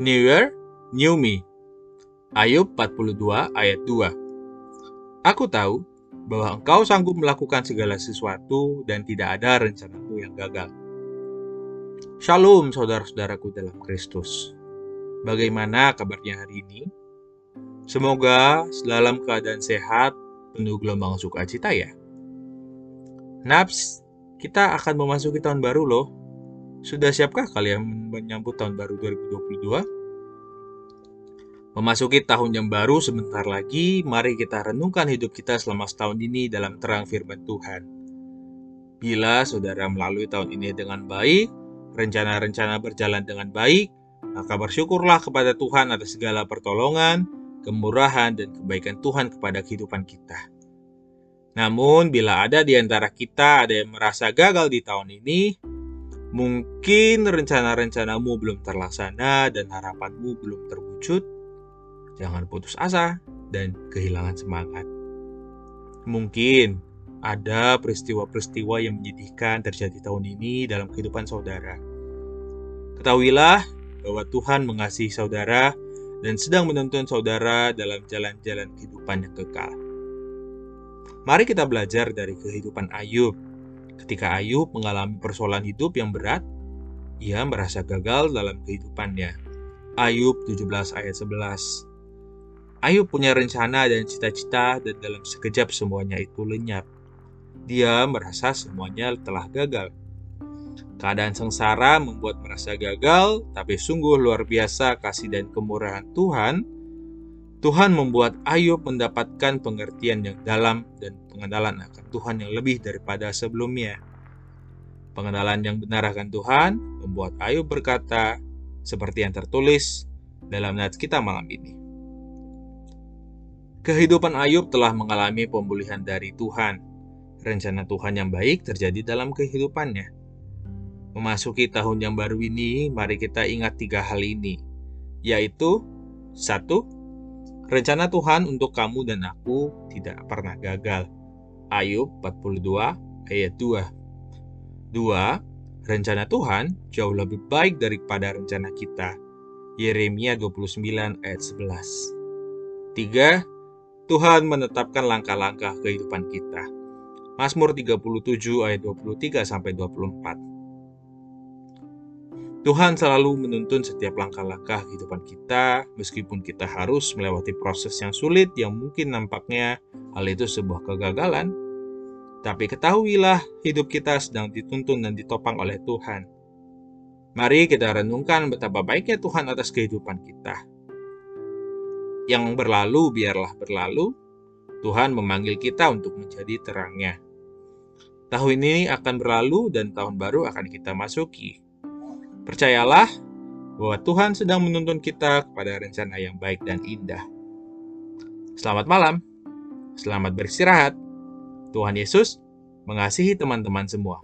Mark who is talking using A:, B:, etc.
A: New Year, New Me. Ayub 42 ayat 2. Aku tahu bahwa engkau sanggup melakukan segala sesuatu dan tidak ada rencanamu yang gagal. Shalom saudara-saudaraku dalam Kristus. Bagaimana kabarnya hari ini? Semoga dalam keadaan sehat, penuh gelombang sukacita ya. Naps, kita akan memasuki tahun baru loh. Sudah siapkah kalian menyambut tahun baru 2022? Memasuki tahun yang baru sebentar lagi, mari kita renungkan hidup kita selama setahun ini dalam terang firman Tuhan. Bila saudara melalui tahun ini dengan baik, rencana-rencana berjalan dengan baik, maka bersyukurlah kepada Tuhan atas segala pertolongan, kemurahan, dan kebaikan Tuhan kepada kehidupan kita. Namun, bila ada di antara kita ada yang merasa gagal di tahun ini, Mungkin rencana-rencanamu belum terlaksana dan harapanmu belum terwujud. Jangan putus asa dan kehilangan semangat. Mungkin ada peristiwa-peristiwa yang menyedihkan terjadi tahun ini dalam kehidupan saudara. Ketahuilah bahwa Tuhan mengasihi saudara dan sedang menuntun saudara dalam jalan-jalan kehidupan yang kekal. Mari kita belajar dari kehidupan Ayub Ketika Ayub mengalami persoalan hidup yang berat, ia merasa gagal dalam kehidupannya. Ayub 17 ayat 11 Ayub punya rencana dan cita-cita dan dalam sekejap semuanya itu lenyap. Dia merasa semuanya telah gagal. Keadaan sengsara membuat merasa gagal, tapi sungguh luar biasa kasih dan kemurahan Tuhan. Tuhan membuat Ayub mendapatkan pengertian yang dalam dan pengenalan akan Tuhan yang lebih daripada sebelumnya. Pengenalan yang benar akan Tuhan membuat Ayub berkata, seperti yang tertulis dalam nats kita malam ini. Kehidupan Ayub telah mengalami pemulihan dari Tuhan. Rencana Tuhan yang baik terjadi dalam kehidupannya. Memasuki tahun yang baru ini, mari kita ingat tiga hal ini, yaitu satu, rencana Tuhan untuk kamu dan aku tidak pernah gagal. Ayub 42 ayat 2. 2. Rencana Tuhan jauh lebih baik daripada rencana kita. Yeremia 29 ayat 11. 3. Tuhan menetapkan langkah-langkah kehidupan kita. Mazmur 37 ayat 23 sampai 24. Tuhan selalu menuntun setiap langkah-langkah kehidupan kita, meskipun kita harus melewati proses yang sulit yang mungkin nampaknya hal itu sebuah kegagalan. Tapi ketahuilah, hidup kita sedang dituntun dan ditopang oleh Tuhan. Mari kita renungkan betapa baiknya Tuhan atas kehidupan kita. Yang berlalu biarlah berlalu, Tuhan memanggil kita untuk menjadi terangnya. Tahun ini akan berlalu dan tahun baru akan kita masuki. Percayalah bahwa Tuhan sedang menuntun kita kepada rencana yang baik dan indah. Selamat malam, selamat beristirahat. Tuhan Yesus mengasihi teman-teman semua.